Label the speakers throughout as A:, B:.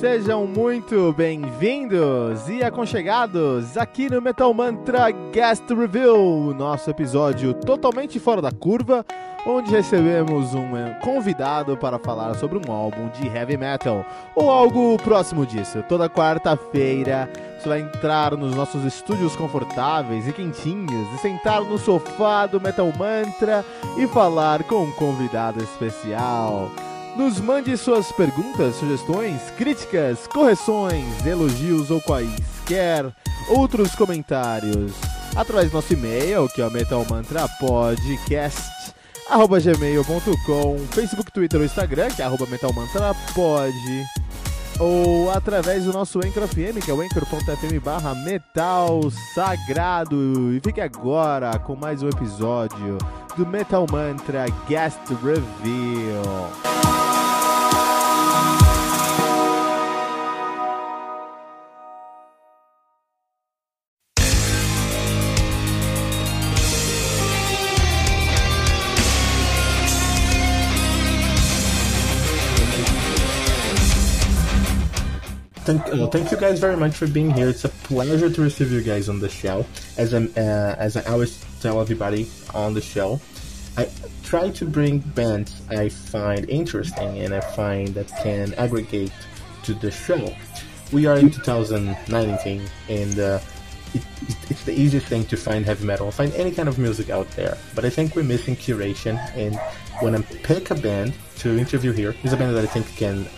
A: Sejam muito bem-vindos e aconchegados aqui no Metal Mantra Guest Review, nosso episódio totalmente fora da curva, onde recebemos um convidado para falar sobre um álbum de heavy metal ou algo próximo disso. Toda quarta-feira você vai entrar nos nossos estúdios confortáveis e quentinhos e sentar no sofá do Metal Mantra e falar com um convidado especial. Nos mande suas perguntas, sugestões, críticas, correções, elogios ou quaisquer outros comentários através do nosso e-mail, que é o metalmantrapodcast@gmail.com, Facebook, Twitter ou Instagram, que é arroba metalmantrapod, ou através do nosso Anchor FM, que é o anchor.fm barra metal sagrado. E fique agora com mais um episódio do Metal Mantra Guest Reveal.
B: Thank, uh, thank you guys very much for being here. It's a pleasure to receive you guys on the show. As I uh, as I always tell everybody on the show, I try to bring bands I find interesting and I find that can aggregate to the show. We are in 2019 and uh, it, it's the easiest thing to find heavy metal, find any kind of music out there. But I think we're missing curation, and when I pick a band to interview here, is a band that I think can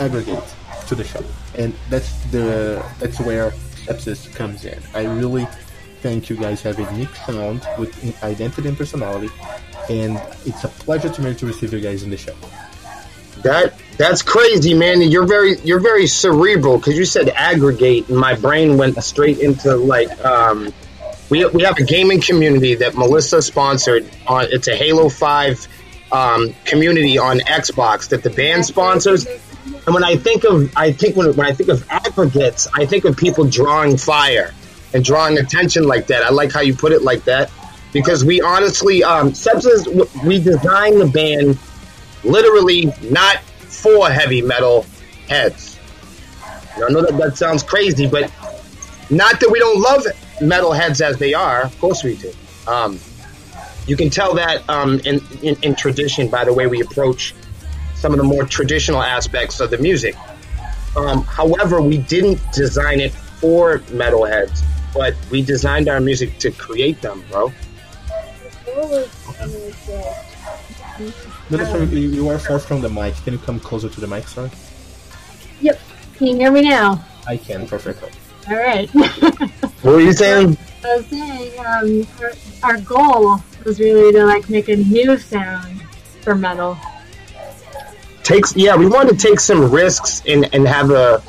B: aggregate to the show, and that's the that's where Sepsis comes in. I really think you guys have a unique sound with identity and personality, and it's a pleasure to me to receive you guys in the show.
C: That that's crazy, man. You're very you're very cerebral because you said aggregate, and my brain went straight into like um, we we have a gaming community that Melissa sponsored. On it's a Halo Five um, community on Xbox that the band sponsors. And when I think of I think when when I think of aggregates, I think of people drawing fire and drawing attention like that. I like how you put it like that because we honestly um, Sepsis we designed the band literally not for heavy metal heads. I know that that sounds crazy, but not that we don't love metal heads as they are. Of course we do. Um, you can tell that um, in, in, in tradition by the way we approach some of the more traditional aspects of the music. Um, however, we didn't design it for metalheads, but we designed our music to create them, bro.
B: No, sorry, you, you are far from the mic. Can you come closer to the mic, sorry?
D: Yep. Can you hear me now?
B: I can, perfectly.
D: All right.
C: What were you saying?
D: I was saying, um, our, our goal was really to like make a new sound for metal.
C: Takes yeah, we wanted to take some risks and, and have a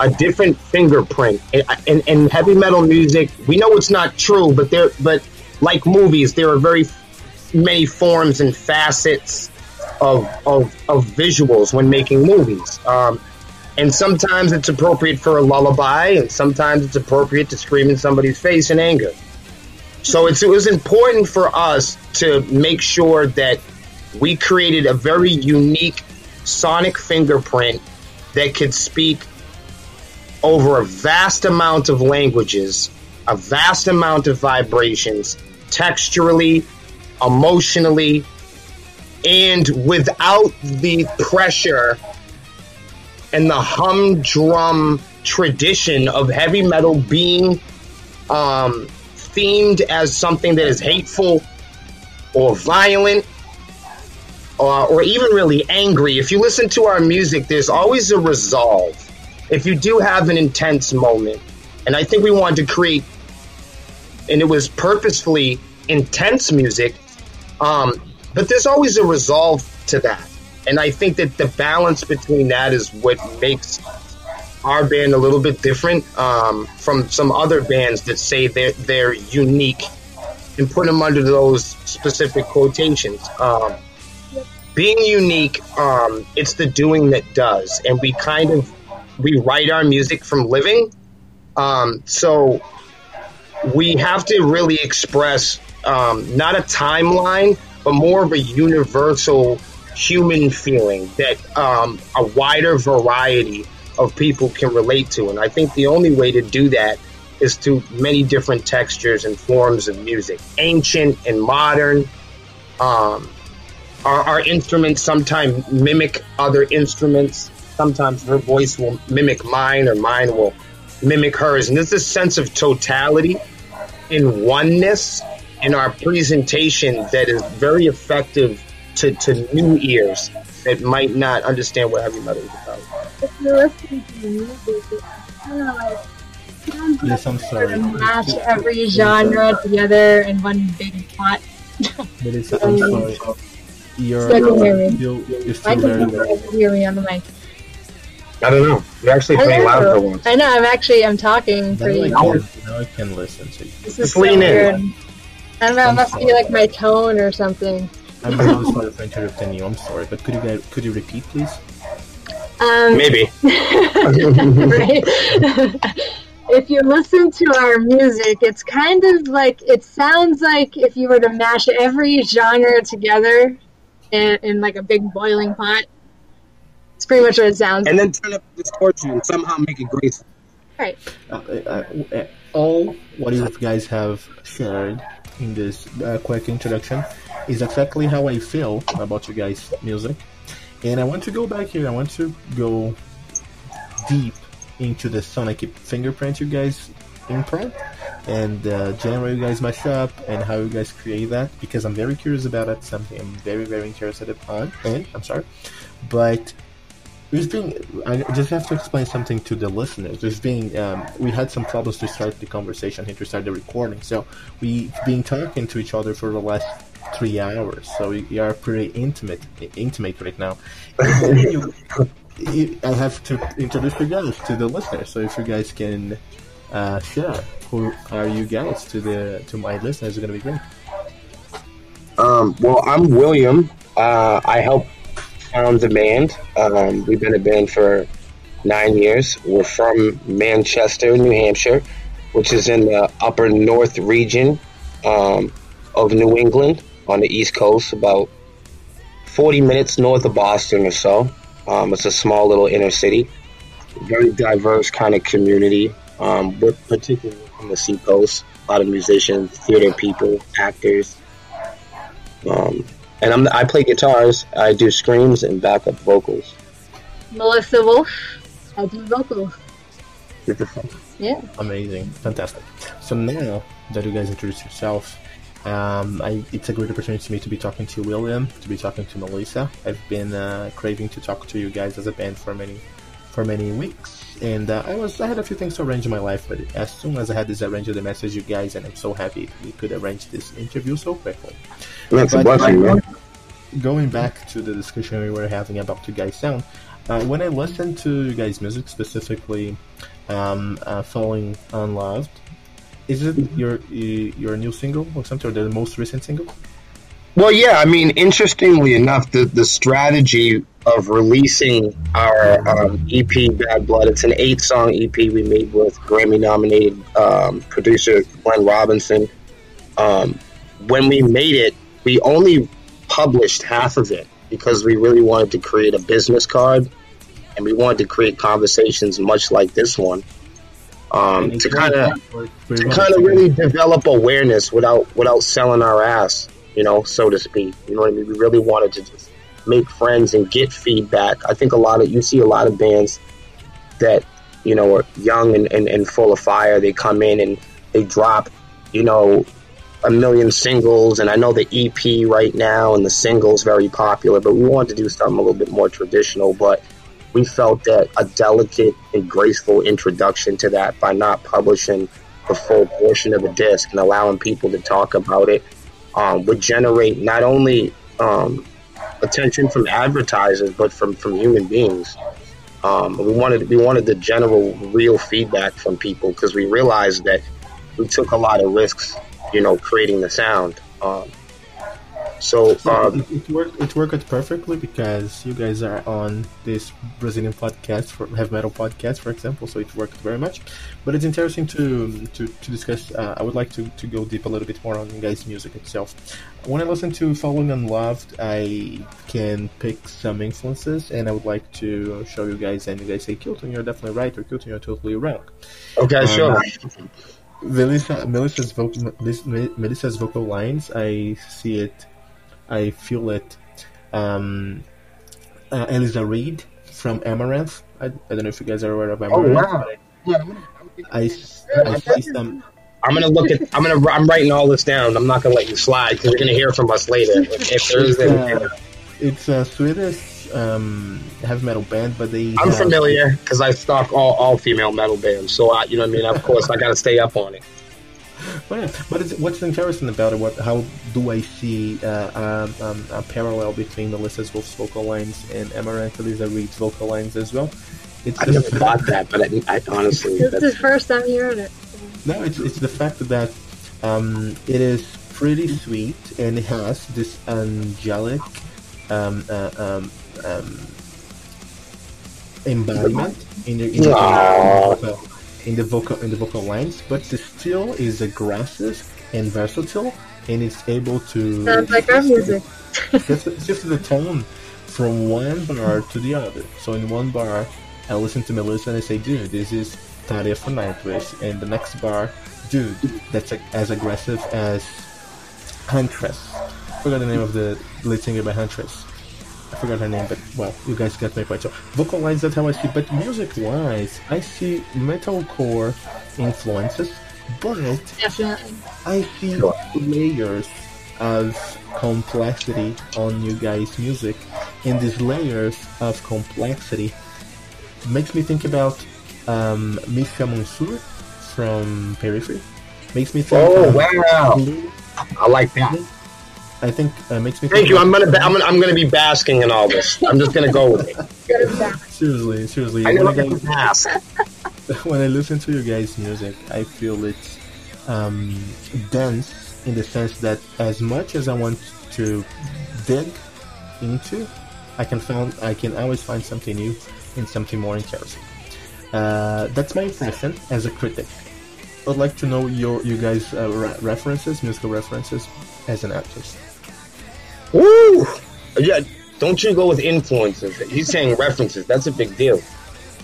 C: a different fingerprint. In, in, in heavy metal music, we know it's not true, but there but like movies, there are very many forms and facets of of, of visuals when making movies. Um, and sometimes it's appropriate for a lullaby, and sometimes it's appropriate to scream in somebody's face in anger. So it was important for us to make sure that we created a very unique sonic fingerprint that could speak over a vast amount of languages, a vast amount of vibrations, texturally, emotionally, and without the pressure and the humdrum tradition of heavy metal being um, themed as something that is hateful or violent or even really angry. If you listen to our music, there's always a resolve. If you do have an intense moment, and I think we wanted to create, and it was purposefully intense music, um, but there's always a resolve to that. And I think that the balance between that is what makes our band a little bit different um, from some other bands that say they're, they're unique and put them under those specific quotations. Um, being unique, um, it's the doing that does, and we kind of we write our music from living. Um, so we have to really express um, not a timeline, but more of a universal human feeling that um, a wider variety of people can relate to. And I think the only way to do that is through many different textures and forms of music, ancient and modern. Um, our, our instruments sometimes mimic other instruments. Sometimes her voice will mimic mine, or mine will mimic hers. And there's this sense of totality in oneness in our presentation that is very effective to, to new ears that might not understand what heavy metal is about.
D: If you're listening to the music, it's kind of like sounds
B: Yes, I'm sorry.
D: sort mash every genre together in one big pot.
B: Melissa, I'm sorry. You're,
D: So I can hear me.
B: you're, you're
D: I can
B: low.
D: hear me on the mic.
C: I don't know. You're actually pretty loud for once.
D: I know. I'm actually. I'm talking
B: Now I,
D: pretty.
B: can, now I can listen to you.
D: This is
C: Just
D: so
C: lean in.
D: weird. I don't know.
B: I'm
D: must be like my tone or something.
B: I'm really sorry for interrupting you. I'm sorry, but could you guys, could you repeat, please?
D: Um,
C: Maybe.
D: if you listen to our music, it's kind of like it sounds like if you were to mash every genre together in, in like a big boiling pot. It's pretty much what it sounds
E: and then turn up the distortion and somehow make it graceful.
D: Right.
B: Uh, uh, uh, all what you guys have shared in this uh, quick introduction is exactly how I feel about you guys' music. And I want to go back here. I want to go deep into the sonic fingerprint you guys imprint and uh, genre you guys mash up and how you guys create that because I'm very curious about it. Something I'm very very interested on. And I'm sorry, but there's been I just have to explain something to the listeners. There's been um, we had some problems to start the conversation here to start the recording, so we've been talking to each other for the last three hours. So we, we are pretty intimate intimate right now. You, you, I have to introduce you guys to the listeners. So if you guys can uh, share who are you guys to the to my listeners, it's gonna be great.
C: Um, well, I'm William. Uh, I help found the band. Um, we've been a band for nine years. We're from Manchester, New Hampshire, which is in the upper north region um, of New England on the East Coast, about 40 minutes north of Boston or so. Um, it's a small little inner city. Very diverse kind of community. Um, we're particularly on the Seacoast. A lot of musicians, theater people, actors. Um, and I'm, I play guitars. I do screams and backup vocals.
D: Melissa Wolf. I do vocals.
C: Beautiful.
D: Yeah.
B: Amazing, fantastic. So now that you guys introduced yourself, um, I, it's a great opportunity to me to be talking to William, to be talking to Melissa. I've been uh, craving to talk to you guys as a band for many, for many weeks, and uh, I was I had a few things to arrange in my life, but as soon as I had this arranged, I messaged you guys, and I'm so happy we could arrange this interview so quickly.
C: That's a
B: But-
C: blessing, man.
B: Going back to the discussion we were having about you guys' sound, uh, when I listened to you guys' music, specifically um, uh, "Falling Unloved," is it your your new single or something, or the most recent single?
C: Well, yeah. I mean, interestingly enough, the the strategy of releasing our um, EP "Bad Blood" it's an eight song EP we made with Grammy nominated um, producer Glenn Robinson. Um, when we made it, we only published half of it because we really wanted to create a business card and we wanted to create conversations much like this one um, to kind of to kind of really develop awareness without without selling our ass, you know, so to speak. You know what I mean? We really wanted to just make friends and get feedback. I think a lot of you see a lot of bands that you know are young and, and, and full of fire. They come in and they drop, you know, a million singles. And I know the EP right now and the singles very popular, but we wanted to do something a little bit more traditional. But we felt that a delicate and graceful introduction to that by not publishing the full portion of the disc and allowing people to talk about it um, would generate not only um, attention from advertisers but from, from human beings. Um, we wanted we wanted the general real feedback from people because we realized that we took a lot of risks, you know, creating the sound. Um, So uh,
B: it, it worked. It worked perfectly because you guys are on this Brazilian podcast for heavy metal podcast, for example. So it worked very much. But it's interesting to to, to discuss. Uh, I would like to, to go deep a little bit more on you guys' music itself. When I listen to Falling Unloved, I can pick some influences, and I would like to show you guys. And you guys say, "Kilton, you're definitely right," or "Kilton, you're totally wrong."
C: okay, sure.
B: Melissa, Melissa's vocal, Melissa's vocal lines. I see it, I feel it. Um, uh, Elize Ryd from Amaranthe. I, I don't know if you guys are aware of Amaranthe.
C: Oh
B: Amaranthe.
C: wow.
B: but I, I, I see some.
C: I'm gonna look at. I'm gonna. I'm writing all this down. I'm not gonna let you slide because you're gonna hear from us later. If, if there is,
B: It's,
C: anything.
B: uh, it's a Swedish um, heavy metal band, but they.
C: I'm
B: have-
C: familiar because I stalk all, all female metal bands. So I, you know what I mean. Of course, I gotta stay up on it.
B: But, yeah, but it's, what's interesting about it? What how do I see uh, um, um, a parallel between Melissa's Wolf's vocal lines and Amaranthe Elize Ryd's vocal lines as well? It's
C: I never thought that, but I, I honestly,
D: This
C: that's,
D: is the first time hearing it.
B: No, it's, it's the fact that um, it is pretty sweet and it has this angelic um, uh, um, um, embodiment in the, in the,
C: Aw.
B: vocal, in the vocal in the vocal lines, but still is aggressive and versatile, and it's able to
D: Sounds like our music.
B: just, just the tone from one bar to the other. So in one bar, I listen to Melissa and I say, dude, this is Tarja for Nightwish. And the next bar, dude, that's a, as aggressive as Huntress. I forgot the name of the lead singer by Huntress. I forgot her name, but well, you guys got my point. So vocal lines, that's how I see. But music wise, I see metalcore influences, but
D: Definitely.
B: I see
C: Sure.
B: layers of complexity on you guys' music, and these layers of complexity makes me think about um, Misha Mansoor from Periphery. Makes me think.
C: Oh, wow.
B: Blue.
C: I like that.
B: I think uh, makes me.
C: Thank you. I'm gonna. Ba- I'm gonna. I'm gonna be basking in all this. I'm just gonna go with it.
D: Good as that.
B: Seriously, seriously.
C: I
B: when,
C: never
B: I
C: get to
B: guys,
C: pass.
B: when I listen to you guys' music, I feel it's um, dense in the sense that as much as I want to dig into, I can found I can always find something new and something more interesting. Uh, that's my impression as a critic. I'd like to know your you guys' uh, re- references, musical references, as an artist.
C: Woo! Yeah. Don't you go with influences? He's saying references. That's a big deal.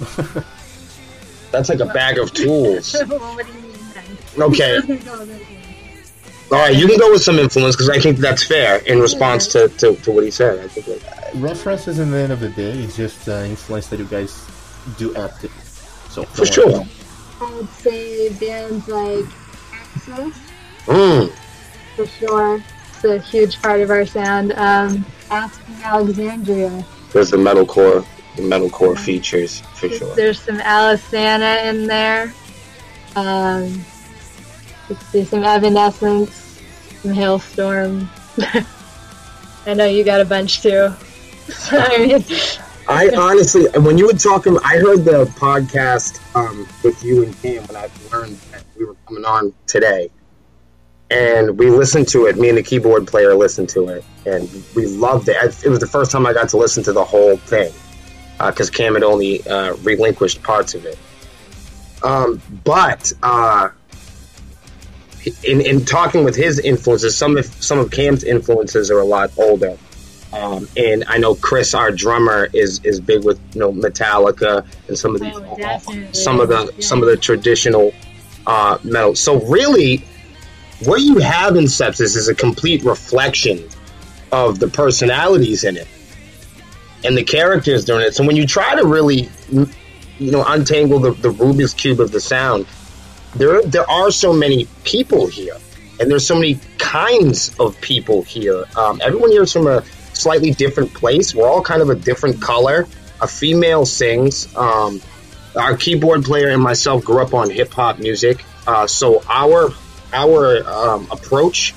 C: That's like a bag of tools.
D: what do you mean then?
C: Okay. All right. You can go with some influence because I think that's fair in response to, to, to what he said. I think. That,
B: References, in the end of the day, is just uh, influence that you guys do active. So
C: for sure.
B: worry.
D: I would say bands like Axis,
C: Mm.
D: for sure. It's a huge part of our sound. Um, Asking Alexandria.
C: There's the metalcore, the metalcore features for sure.
D: There's some Alisana in there. Um, let's see, some Evanescence, some Halestorm. I know you got a bunch too. I mean,
C: I honestly, when you were talking, I heard the podcast um, with you and Cam when I learned that we were coming on today, and we listened to it. Me and the keyboard player listened to it, and we loved it. It was the first time I got to listen to the whole thing because Cam had only uh, relinquished parts of it. Um, but uh, in, in talking with his influences, some of some of Cam's influences are a lot older. Um, and I know Chris, our drummer, is is big with you know Metallica and some of these,
D: Oh,
C: some of the
D: Yeah.
C: some of the traditional uh, metal. So really, what you have in Sepsis is a complete reflection of the personalities in it and the characters during it. So when you try to really, you know, untangle the, the Rubik's cube of the sound, there there are so many people here, and there's so many kinds of people here. Um, everyone here is from a slightly different place. We're all kind of a different color. A female sings. Um, our keyboard player and myself grew up on hip hop music, uh, so our our um, approach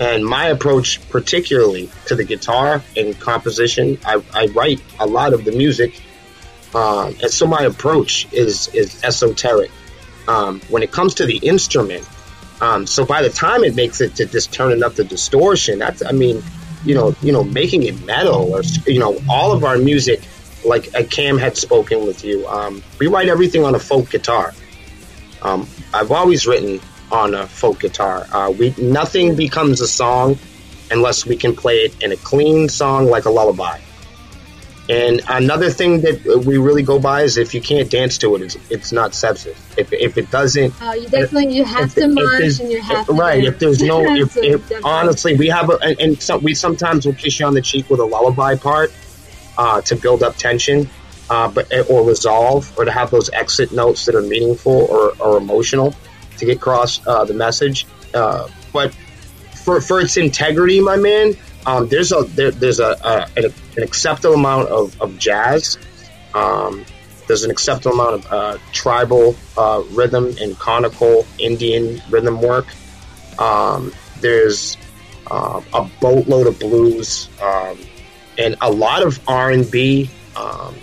C: and my approach particularly to the guitar and composition I, I write a lot of the music um, and so my approach is is esoteric um, when it comes to the instrument um, so by the time it makes it to just turning up the distortion that's i mean you know, you know, making it metal or you know, all of our music, like uh, Cam had spoken with you, um, we write everything on a folk guitar. Um, I've always written on a folk guitar. Uh, we nothing becomes a song unless we can play it in a clean song like a lullaby. And another thing that we really go by is if you can't dance to it, it's, it's not sepsis. If, if it doesn't,
D: Oh, you definitely you have
C: if-
D: to march and you have to
C: right. If there's no, if,
D: So
C: if honestly, we have a, and, and so we sometimes will kiss you on the cheek with a lullaby part uh, to build up tension, uh, but or resolve, or to have those exit notes that are meaningful or, or emotional to get across uh, the message. Uh, but for for its integrity, my man, um, there's a there, there's a, a an, acceptable amount of, of jazz. Um, there's an acceptable amount of uh, tribal uh, rhythm and conical Indian rhythm work. Um, there's uh, a boatload of blues um, and a lot of R and B um,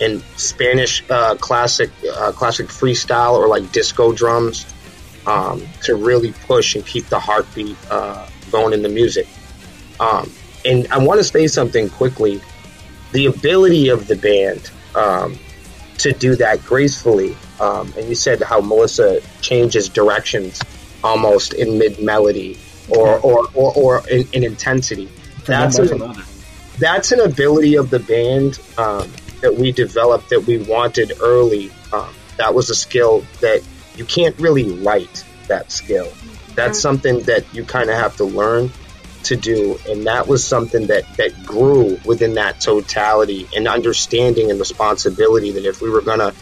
C: and Spanish uh, classic uh, classic freestyle or like disco drums um, to really push and keep the heartbeat uh, going in the music. Um, and I want to say something quickly. The ability of the band um, to do that gracefully, um, and you said how Melissa changes directions almost in mid melody or, or, or, or in, in intensity. That's that's an ability of the band um, that we developed that we wanted early. Um, that was a skill that you can't really write that skill. That's something that you kind of have to learn to do, and that was something that that grew within that totality and understanding and responsibility. That if we were gonna,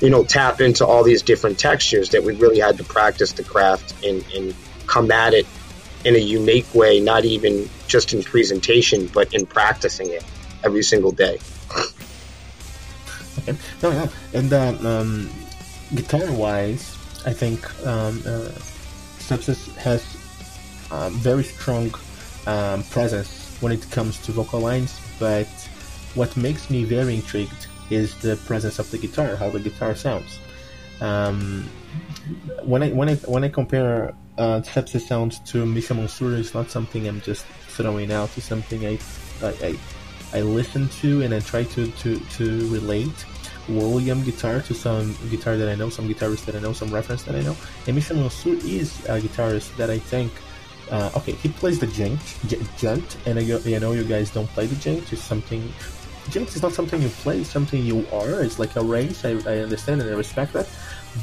C: you know, tap into all these different textures, that we really had to practice the craft and and come at it in a unique way, not even just in presentation, but in practicing it every single day.
B: Okay. No, yeah. And um, um, guitar wise, I think um, uh, Sepsis has um, very strong um, presence when it comes to vocal lines, but what makes me very intrigued is the presence of the guitar, how the guitar sounds. Um, when I when I when I compare uh, Sepsis sounds to Misha Mansoor, it's not something I'm just throwing out. It's something I I, I I listen to and I try to, to, to relate William guitar to some guitar that I know, some guitarists that I know, some reference that I know. And Misha Mansoor is a guitarist that I think, uh, okay, he plays the djent, j- djent and I, I know you guys don't play the djent. It's something, djent is not something you play, it's something you are. It's like a race. I, I understand and I respect that.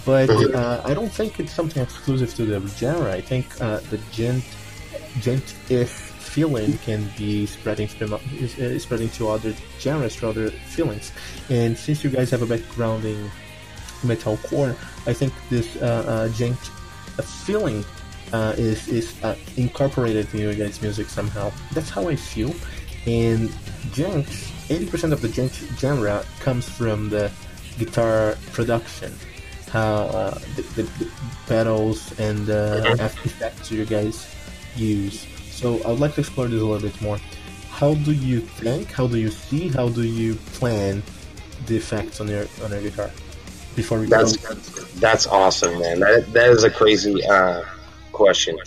B: But uh, I don't think it's something exclusive to the genre. I think uh, the djent, djent-ish feeling can be spreading to, uh, spreading to other genres, to other feelings. And since you guys have a background in metalcore, I think this uh, uh, uh, feeling uh, is is uh, incorporated in your guys' music somehow. That's how I feel. And eighty percent of the djent genre comes from the guitar production. How uh, the, the, the pedals and uh, effects you guys use. So I would like to explore this a little bit more. How do you think? How do you see? How do you plan the effects on your on your guitar before we go?
C: That's
B: go?
C: that's awesome, man. That that is a crazy uh, question.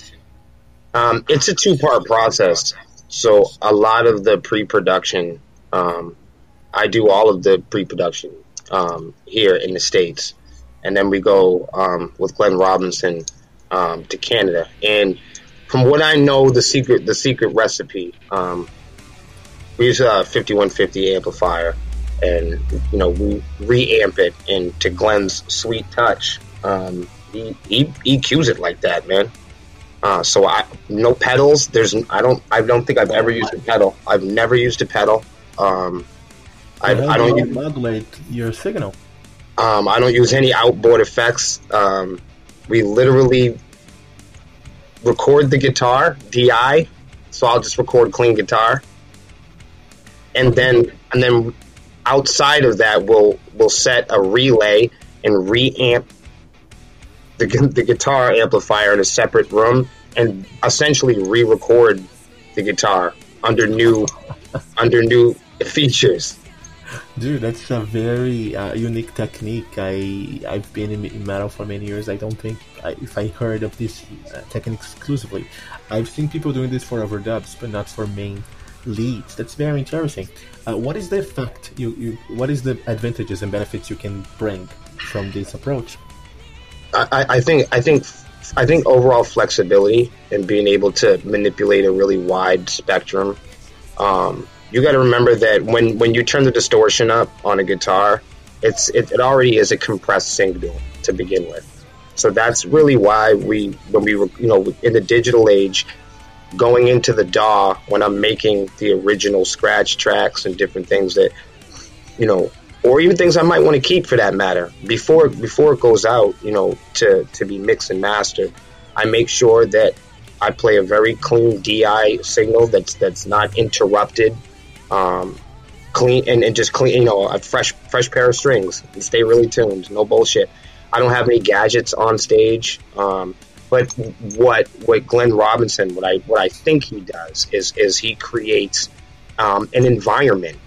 C: Um, it's a two part process. So a lot of the pre production, um, I do all of the pre production um, here in the states, and then we go um, with Glenn Robinson um, to Canada. And from what I know, the secret the secret recipe, um, we use a 5150 amplifier and you know we reamp it and to Glenn's sweet touch. Um, he, he EQs it like that, man. Uh, so I no pedals. There's I don't I don't think I've ever used a pedal. I've never used a pedal. Um, I, I
B: do
C: don't use,
B: modulate your signal.
C: um, I don't use any outboard effects. Um, we literally record the guitar DI, so I'll just record clean guitar, and then and then outside of that, we'll we'll set a relay and reamp the the guitar amplifier in a separate room and essentially re-record the guitar under new under new features.
B: Dude, that's a very uh, unique technique. I I've been in, metal for many years. I don't think I, if I heard of this uh, technique exclusively. I've seen people doing this for overdubs, but not for main leads. That's very interesting. Uh, what is the effect? You, you what is the advantages and benefits you can bring from this approach?
C: I, I think I think I think overall flexibility and being able to manipulate a really wide spectrum. Um, you got to remember that when when you turn the distortion up on a guitar, it's it, it already is a compressed signal to begin with. So that's really why we when we were you know in the digital age, going into the DAW when I'm making the original scratch tracks and different things that you know or even things I might want to keep for that matter before before it goes out, you know, to to be mixed and mastered. I make sure that I play a very clean DI signal that's that's not interrupted, um, clean and, and just clean, you know, a fresh fresh pair of strings and stay really tuned. No bullshit. I don't have any gadgets on stage. Um, but what what Glenn Robinson, what I what I think he does is is he creates um, an environment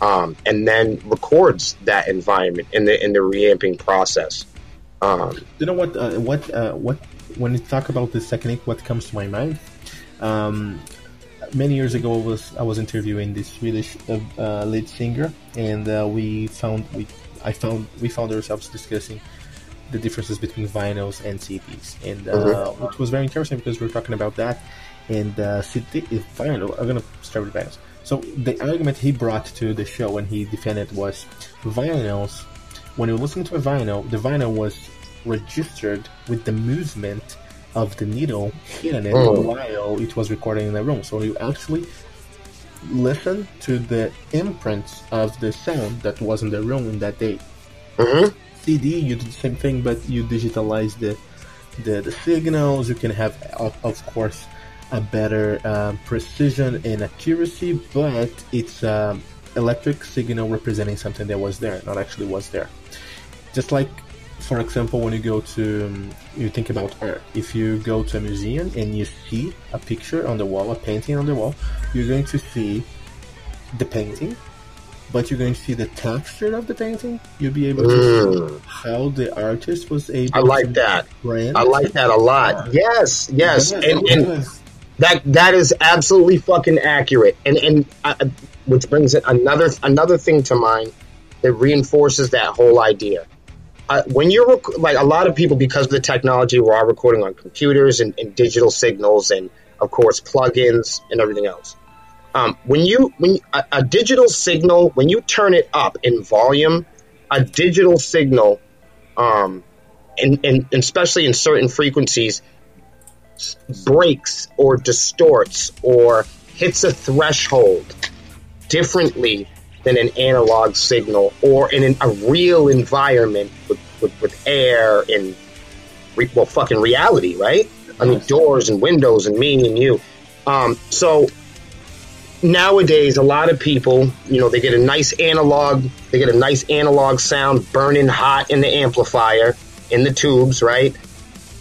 C: um, and then records that environment in the in the reamping process. Um,
B: you know what? Uh, what? Uh, what? When you talk about this technique, what comes to my mind? Many years ago, I was I was interviewing this Swedish uh, uh lead singer, and uh, we found we I found we found ourselves discussing the differences between vinyls and CDs, and uh, mm-hmm. which was very interesting because we are talking about that. And uh, CD, vinyl, I'm gonna start with vinyls. So the argument he brought to the show when he defended was vinyls. When you listen to a vinyl, the vinyl was registered with the movement of the needle hitting it oh. while it was recording in the room. So you actually listen to the imprints of the sound that was in the room in that day.
C: Mm-hmm.
B: CD, you do the same thing, but you digitalize the the, the signals. You can have, of, of course, a better um, precision and accuracy, but it's um, electric signal representing something that was there, not actually was there. Just like, for example, when you go to, um, you think about art. If you go to a museum and you see a picture on the wall, a painting on the wall, you're going to see the painting, but you're going to see the texture of the painting. You'll be able to mm. see how the artist was able. To.
C: I like that. I like that a lot. Yes, yes, and, and that that is absolutely fucking accurate, and and uh, which brings it another another thing to mind that reinforces that whole idea. Uh, when you're rec- like a lot of people, because of the technology, we're all recording on computers and, and digital signals, and of course plugins and everything else. Um, when you when a, a digital signal, when you turn it up in volume, a digital signal, um, and, and especially in certain frequencies, breaks or distorts or hits a threshold differently than an analog signal or in an, a real environment with, with, with air and re, well fucking reality right i mean doors and windows and me and you um, so nowadays a lot of people you know they get a nice analog they get a nice analog sound burning hot in the amplifier in the tubes right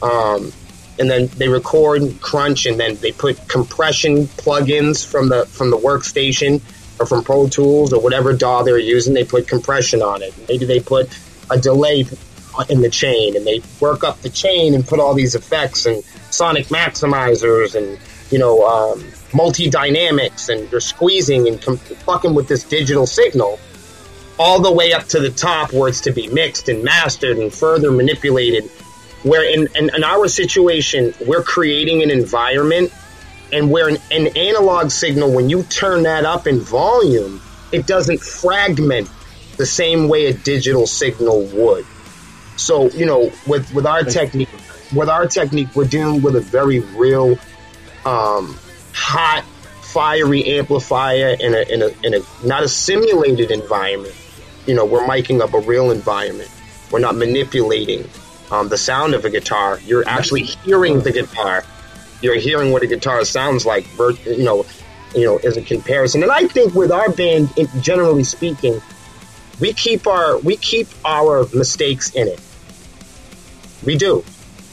C: um, and then they record crunch and then they put compression plugins from the from the workstation or from Pro Tools or whatever DAW they're using. They put compression on it. Maybe they put a delay in the chain and they work up the chain and put all these effects and sonic maximizers and you know um, multi dynamics and they're squeezing and com- fucking with this digital signal all the way up to the top where it's to be mixed and mastered and further manipulated. Where in, in, in, our situation, we're creating an environment and where an, an analog signal, when you turn that up in volume, it doesn't fragment the same way a digital signal would. So, you know, with, with our technique, with our technique, we're dealing with a very real, um, hot, fiery amplifier in a, in a, in a, not a simulated environment. You know, we're miking up a real environment. We're not manipulating um, the sound of a guitar. You're actually hearing the guitar. You're hearing what a guitar sounds like. You know, you know, as a comparison. And I think with our band, generally speaking, we keep our we keep our mistakes in it. We do.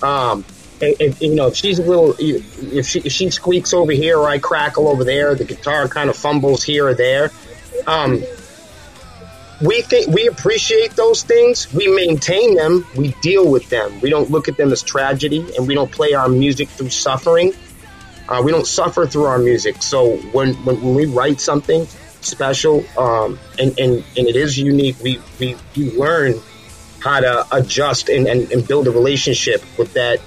C: Um, if, you know, if she's a little, if she, if she squeaks over here or I crackle over there, the guitar kind of fumbles here or there. Um, we think we appreciate those things. We maintain them. We deal with them. We don't look at them as tragedy, and we don't play our music through suffering. Uh, we don't suffer through our music. So when when, when we write something special um, and, and and it is unique, we we, we learn how to adjust and, and, and build a relationship with that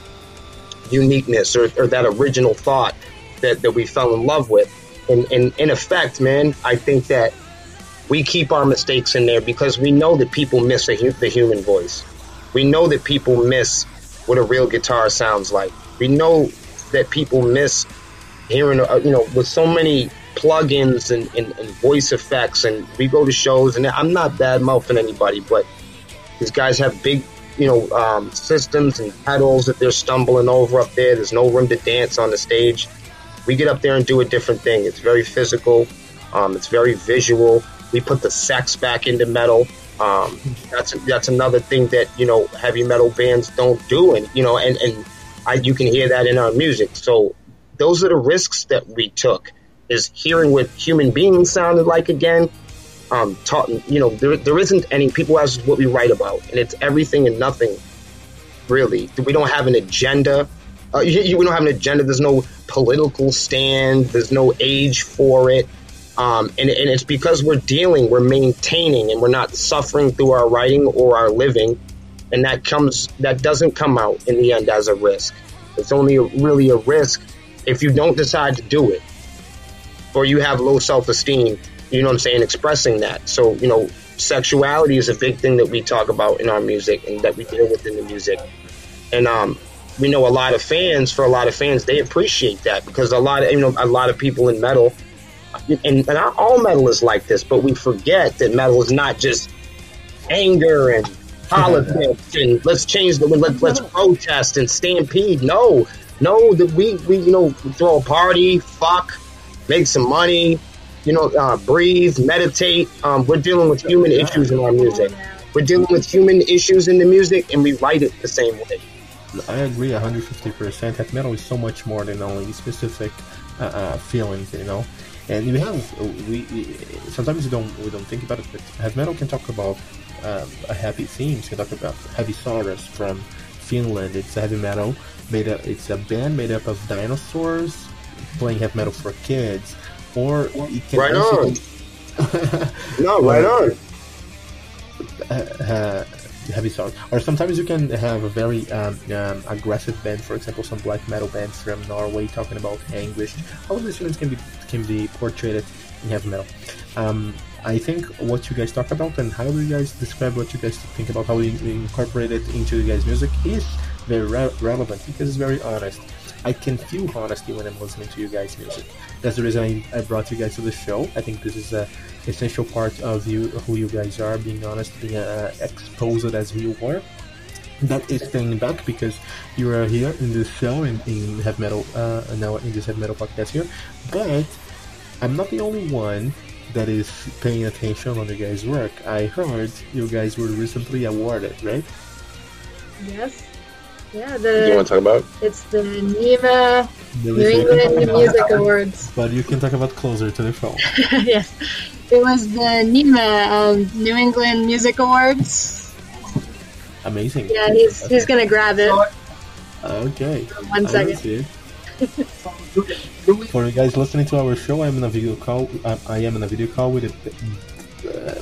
C: uniqueness or, or that original thought that, that we fell in love with. And, and in effect, man, I think that we keep our mistakes in there because we know that people miss hu- the human voice. We know that people miss what a real guitar sounds like. We know that people miss hearing, uh, you know, with so many plugins and, and, and voice effects, and we go to shows, and I'm not bad mouthing anybody, but these guys have big, you know, um, systems and pedals that they're stumbling over up there. There's no room to dance on the stage. We get up there and do a different thing. It's very physical. Um, it's very visual. We put the sex back into metal. Um, that's that's another thing that you know heavy metal bands don't do, and you know, and and I, you can hear that in our music. So those are the risks that we took. Is hearing what human beings sounded like again. Um, taught, you know, there, there isn't any people ask what we write about, and it's everything and nothing, really. We don't have an agenda. Uh, you, you- we don't have an agenda. There's no political stand. There's no age for it. Um, and, and it's because we're dealing, we're maintaining, and we're not suffering through our writing or our living. And that comes, that doesn't come out in the end as a risk. It's only a, really a risk if you don't decide to do it, or you have low self-esteem. You know what I'm saying? Expressing that. So you know, sexuality is a big thing that we talk about in our music and that we deal with in the music. And um, we know a lot of fans. For a lot of fans, they appreciate that because a lot of you know a lot of people in metal and, and not all metal is like this, but we forget that metal is not just anger and politics and let's change the let, let's protest and stampede. No, no, that we we you know throw a party, fuck, make some money, you know, uh, breathe, meditate. Um, we're dealing with human issues in our music. We're dealing with human issues in the music, and we write it the same way.
B: I agree 150%. Heavy metal is so much more than only specific uh, uh, feelings, you know. And we have we, we sometimes we don't we don't think about it, but heavy metal can talk about um, happy themes. Can talk about Hevisaurus from Finland. It's heavy metal made up. It's a band made up of dinosaurs playing heavy metal for kids. Or it can
C: Right on. No, right on.
B: uh, heavy songs. Or sometimes you can have a very um, um, aggressive band, for example, some black metal bands from Norway talking about anguish. All of these feelings can be can be portrayed in heavy metal. Um, I think what you guys talk about and how you guys describe what you guys think about how you incorporate it into you guys' music is very re- relevant because it's very honest. I can feel honesty when I'm listening to you guys' music. That's the reason I, I brought you guys to the show. I think this is a essential part of you, who you guys are, being honest, being uh, exposed as you are. That is staying back because you are here in this show in, in heavy metal, uh, now in this heavy metal podcast here. But I'm not the only one that is paying attention on you guys' work. I heard you guys were recently awarded, right?
D: Yes. Yeah, the.
F: Do you want to talk about?
D: it's the NEMA New England Music Awards.
B: But you can talk about closer to the phone.
D: yes, it was the NEMA um, New England Music Awards.
B: Amazing.
D: Yeah, he's he's gonna grab it.
B: Okay.
D: One
B: I
D: second.
B: see it. For you guys listening to our show, I'm in a video call. I, I am in a video call with the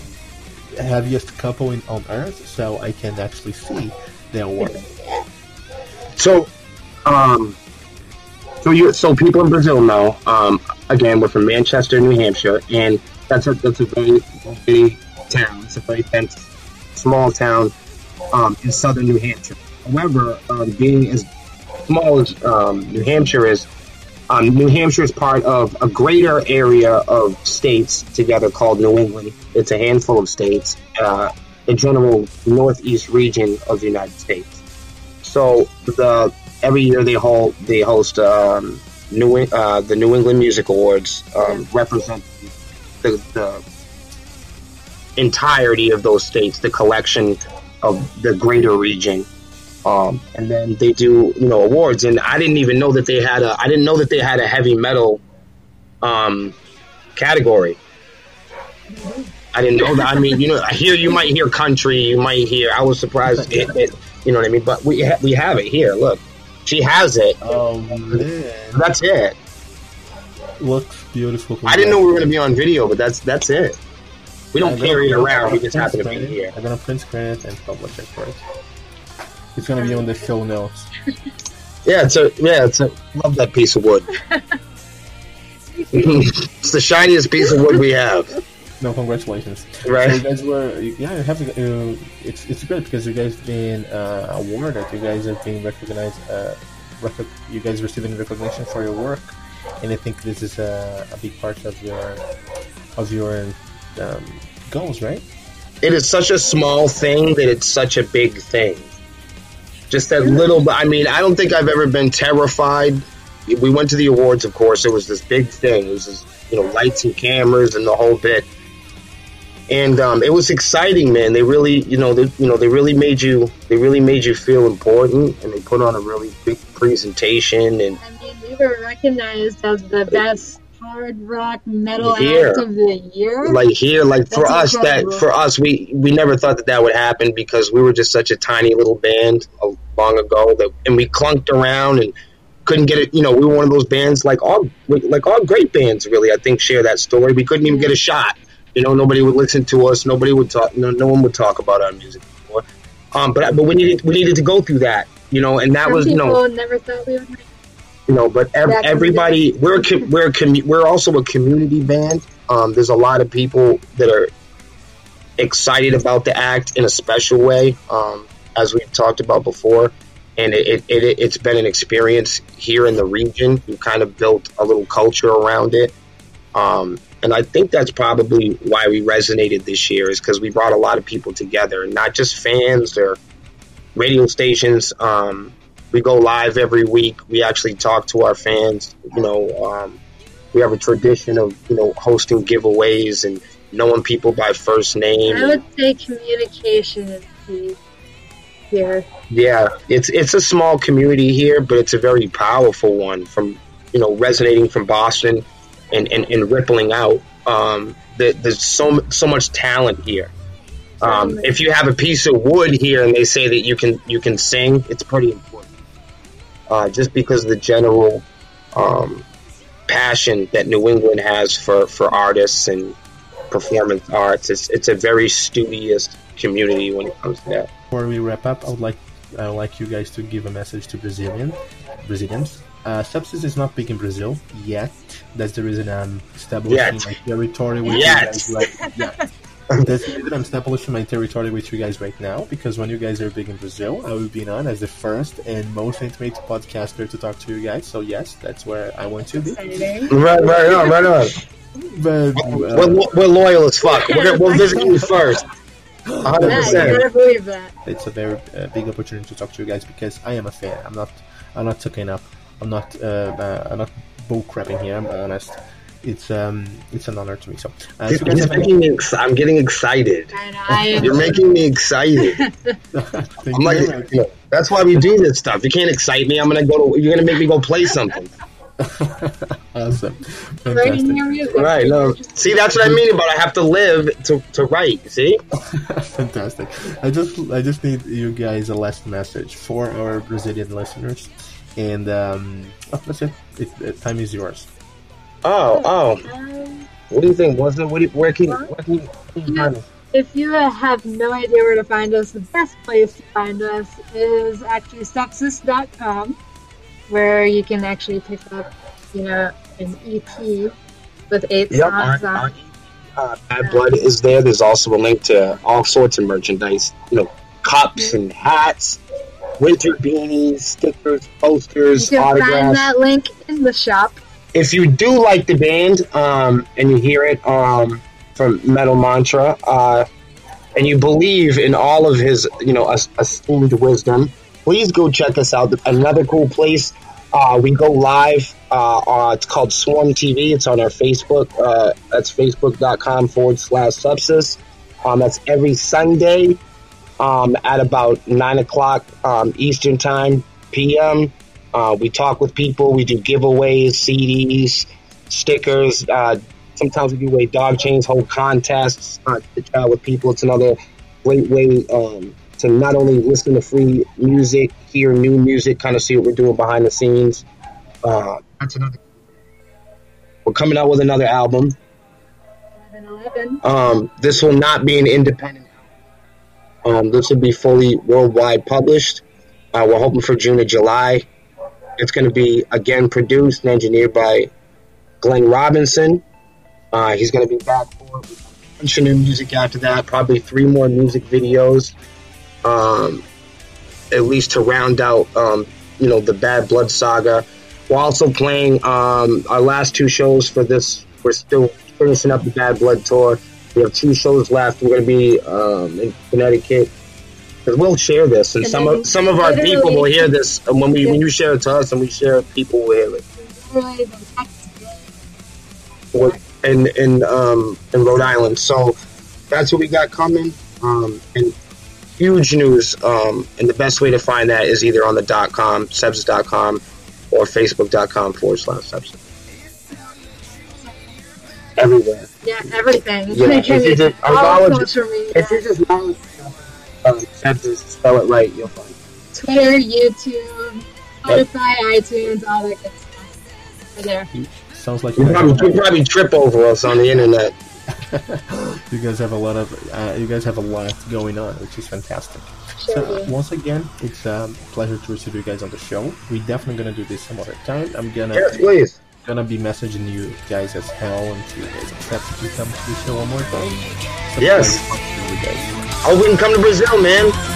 B: uh, heaviest couple in, on Earth, so I can actually see the award.
C: So, um, so you so people in Brazil know. Um, again, we're from Manchester, New Hampshire, and that's a that's a very big town. It's a very dense, small town um, in southern New Hampshire. However, um, being as small as um, New Hampshire is, um, New Hampshire is part of a greater area of states together called New England. It's a handful of states, uh, the general northeast region of the United States. So the every year they hold they host um, New uh, the New England Music Awards, um, represent the, the entirety of those states, the collection of the greater region. Um, and then they do you know awards, and I didn't even know that they had a I didn't know that they had a heavy metal um, category. I didn't know that. I mean, you know, here you might hear country, you might hear. I was surprised. It, it, you know what I mean? But we ha- we have it here. Look, she has it.
B: Oh man,
C: That's it.
B: looks beautiful.
C: I didn't know we were gonna be on video, but that's that's it. We don't carry it around. We just
B: gonna
C: happen to be
B: screen it.
C: here.
B: I'm gonna print screen it and publish it for it. It's gonna be on the show notes.
C: Yeah, it's a yeah, it's a love that piece of wood. it's the shiniest piece of wood we have.
B: No, congratulations.
C: Right.
B: So you guys were, yeah, you have, uh, it's, it's great because you guys have been uh, awarded, you guys have been recognized, uh, rec- you guys receiving recognition for your work, and I think this is a, a big part of your, of your um, goals, right?
C: It is such a small thing that it's such a big thing. Just that little. I mean, I don't think I've ever been terrified. We went to the awards, of course. It was this big thing. It was this, you know, lights and cameras and the whole bit. And um, it was exciting, man. They really, you know, they, you know, they really made you, they really made you feel important, and they put on a really big presentation. And
D: I mean, we were recognized as the best hard rock metal
C: Yeah.
D: act of the year.
C: like here like for
D: That's
C: us that for us we we never thought that that would happen because we were just such a tiny little band long ago that and we clunked around and couldn't get it you know we were one of those bands like all like all great bands really i think share that story we couldn't even get a shot you know nobody would listen to us. Nobody would talk no, no one would talk about our music anymore. Um but but we needed we needed to go through that you know and that
D: Some
C: was you know
D: never thought we would make
C: you know but ev-
D: That can be
C: everybody we're a com- we're a commu- we're also a community band. Um, there's a lot of people that are excited about the act in a special way um, as we've talked about before. And it, it, it, it's been an experience here in the region. We've kind of built a little culture around it. Um, and i think that's probably why we resonated this year is because we brought a lot of people together not just fans or radio stations um, we go live every week. We actually talk to our fans. You know, um, we have a tradition of you know hosting giveaways and knowing people by first name.
D: I would say communication is key here.
C: Yeah, it's it's a small community here, but it's a very powerful one. From you know resonating from Boston and and, and rippling out. Um, there, there's so so much talent here. Um, if you have a piece of wood here and they say that you can you can sing, it's pretty important. Uh, just because of the general um, passion that New England has for, for artists and performance arts, it's it's a very studious community when it comes to that.
B: Before we wrap up, I would like I would like you guys to give a message to Brazilian Brazilians. Uh, substance is not big in Brazil yet. That's the reason I'm establishing
C: Yet.
B: my territory with
C: Yet.
B: you guys right yeah. That's the reason I'm establishing my territory with you guys right now because when you guys are big in Brazil, I will be known as the first and most intimate podcaster to talk to you guys. So yes, that's where I want to be.
C: Right, right on, right on.
B: But
C: We're,
B: uh,
C: lo- we're loyal as fuck. We're, gonna- we'll visit you first. 100%.
D: Yeah, you believe that.
B: it's a very uh, big opportunity to talk to you guys because I am a fan. I'm not. I'm not tucking up. I'm not. Uh, uh, I'm not bull crapping here. I'm honest. It's um. It's an honor to me. So, uh, so guys
C: He's
B: have any-
C: making me ex- I'm getting excited.
D: I know. Am.
C: You're making me excited. I'm like, you know, that's why we do this stuff. You can't excite me. I'm gonna go to. You're gonna make me go play something.
B: awesome, fantastic.
C: Right? No. See, that's what I mean about I have to live to to write. See?
B: fantastic. I just I just need you guys a last message for our Brazilian listeners, and um, oh, that's it. it, it time is yours.
C: Oh, oh.
D: Um,
C: What do you think? What's it? What do you, where can? Where can you, where can you find us?
D: if you have no idea where to find us, the best place to find us is actually sepsis.com, where you can actually pick up, you know, an EP with eight
C: Yep.
D: songs
C: Our,
D: on.
C: our, uh, Bad Blood is there. There's also a link to all sorts of merchandise. You know, cups and hats, winter beanies, stickers, posters,
D: You can
C: autographs.
D: find that link in the shop.
C: if you do like the band um, and you hear it um, from Metal Mantra uh, and you believe in all of his, you know, esteemed wisdom, please go check us out. Another cool place. Uh, we go live. Uh, uh, it's called Swarm TV. It's on our Facebook. Uh, that's facebook.com forward slash sepsis. Um, that's every Sunday um, at about 9 o'clock um, Eastern Time PM. Uh, we talk with people. We do giveaways, CDs, stickers, uh, sometimes we do way dog chains, hold contests uh, to chat with people. It's another great way um, to not only listen to free music, hear new music, kind of see what we're doing behind the scenes. Uh, that's another. We're coming out with another album.
D: 11.
C: Um, this will not be an independent. Um, this will be fully worldwide published. Uh, we're hoping for June or July. It's going to be again produced and engineered by Glen Robinson. Uh, he's going to be back for a bunch of new music after that. Probably three more music videos, um, at least to round out, um, you know, the Bad Blood saga. We're also playing um, our last two shows for this. We're still finishing up the Bad Blood tour. We have two shows left. We're going to be um, in Connecticut. 'Cause we'll share this, and
D: And
C: some of some of our people will hear this. And when we when you share it to us, and we share it, people will hear it.
D: Literally the next day.
C: What- in in um, in Rhode Island. So that's what we got coming. Um, and huge news. Um, and the best way to find that is either on the dot com, sebs.com, or facebook.com forward slash sebs. Everywhere.
D: Yeah, everything.
C: Yeah,
D: Like,
C: if you just-
D: all
C: acknowledge-
D: social media.
C: If you just know um, sebs, spell it right, you'll find it.
D: Twitter, YouTube, Spotify, iTunes, all that good stuff. We're there.
B: Sounds like
C: You
B: you
C: probably, you probably trip over us on the internet.
B: you guys have a lot of uh, you guys have a lot going on, which is fantastic.
D: Sure
B: So
D: do.
B: once again, it's a pleasure to receive you guys on the show. We're definitely gonna do this some other time. I'm gonna
C: Yes, please.
B: Gonna be messaging you guys as hell until you guys accept to come to the show one more time.
C: Yes.
B: pleasure talking to you guys.
C: Hope we can come to Brazil, man.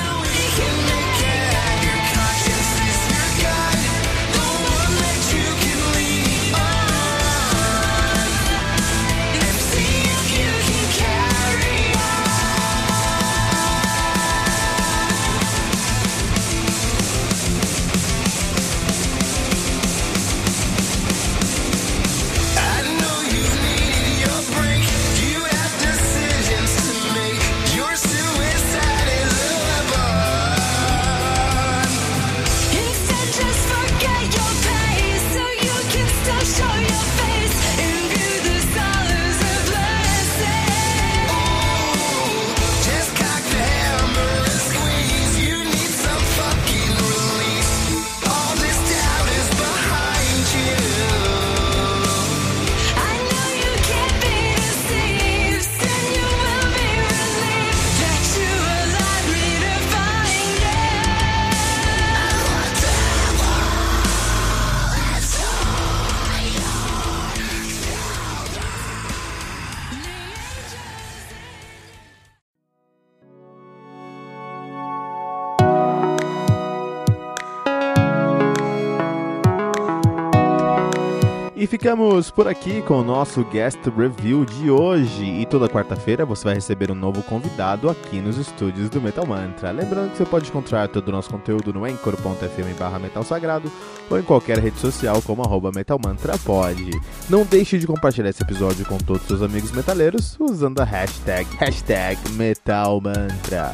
A: Ficamos por aqui com o nosso guest review de hoje. E toda quarta-feira você vai receber um novo convidado aqui nos estúdios do Metal Mantra. Lembrando que você pode encontrar todo o nosso conteúdo no anchor.fm barra Metal Sagrado ou em qualquer rede social como arroba Metal Mantra pode. Não deixe de compartilhar esse episódio com todos os seus amigos metaleiros usando a hashtag, hashtag Metal Mantra.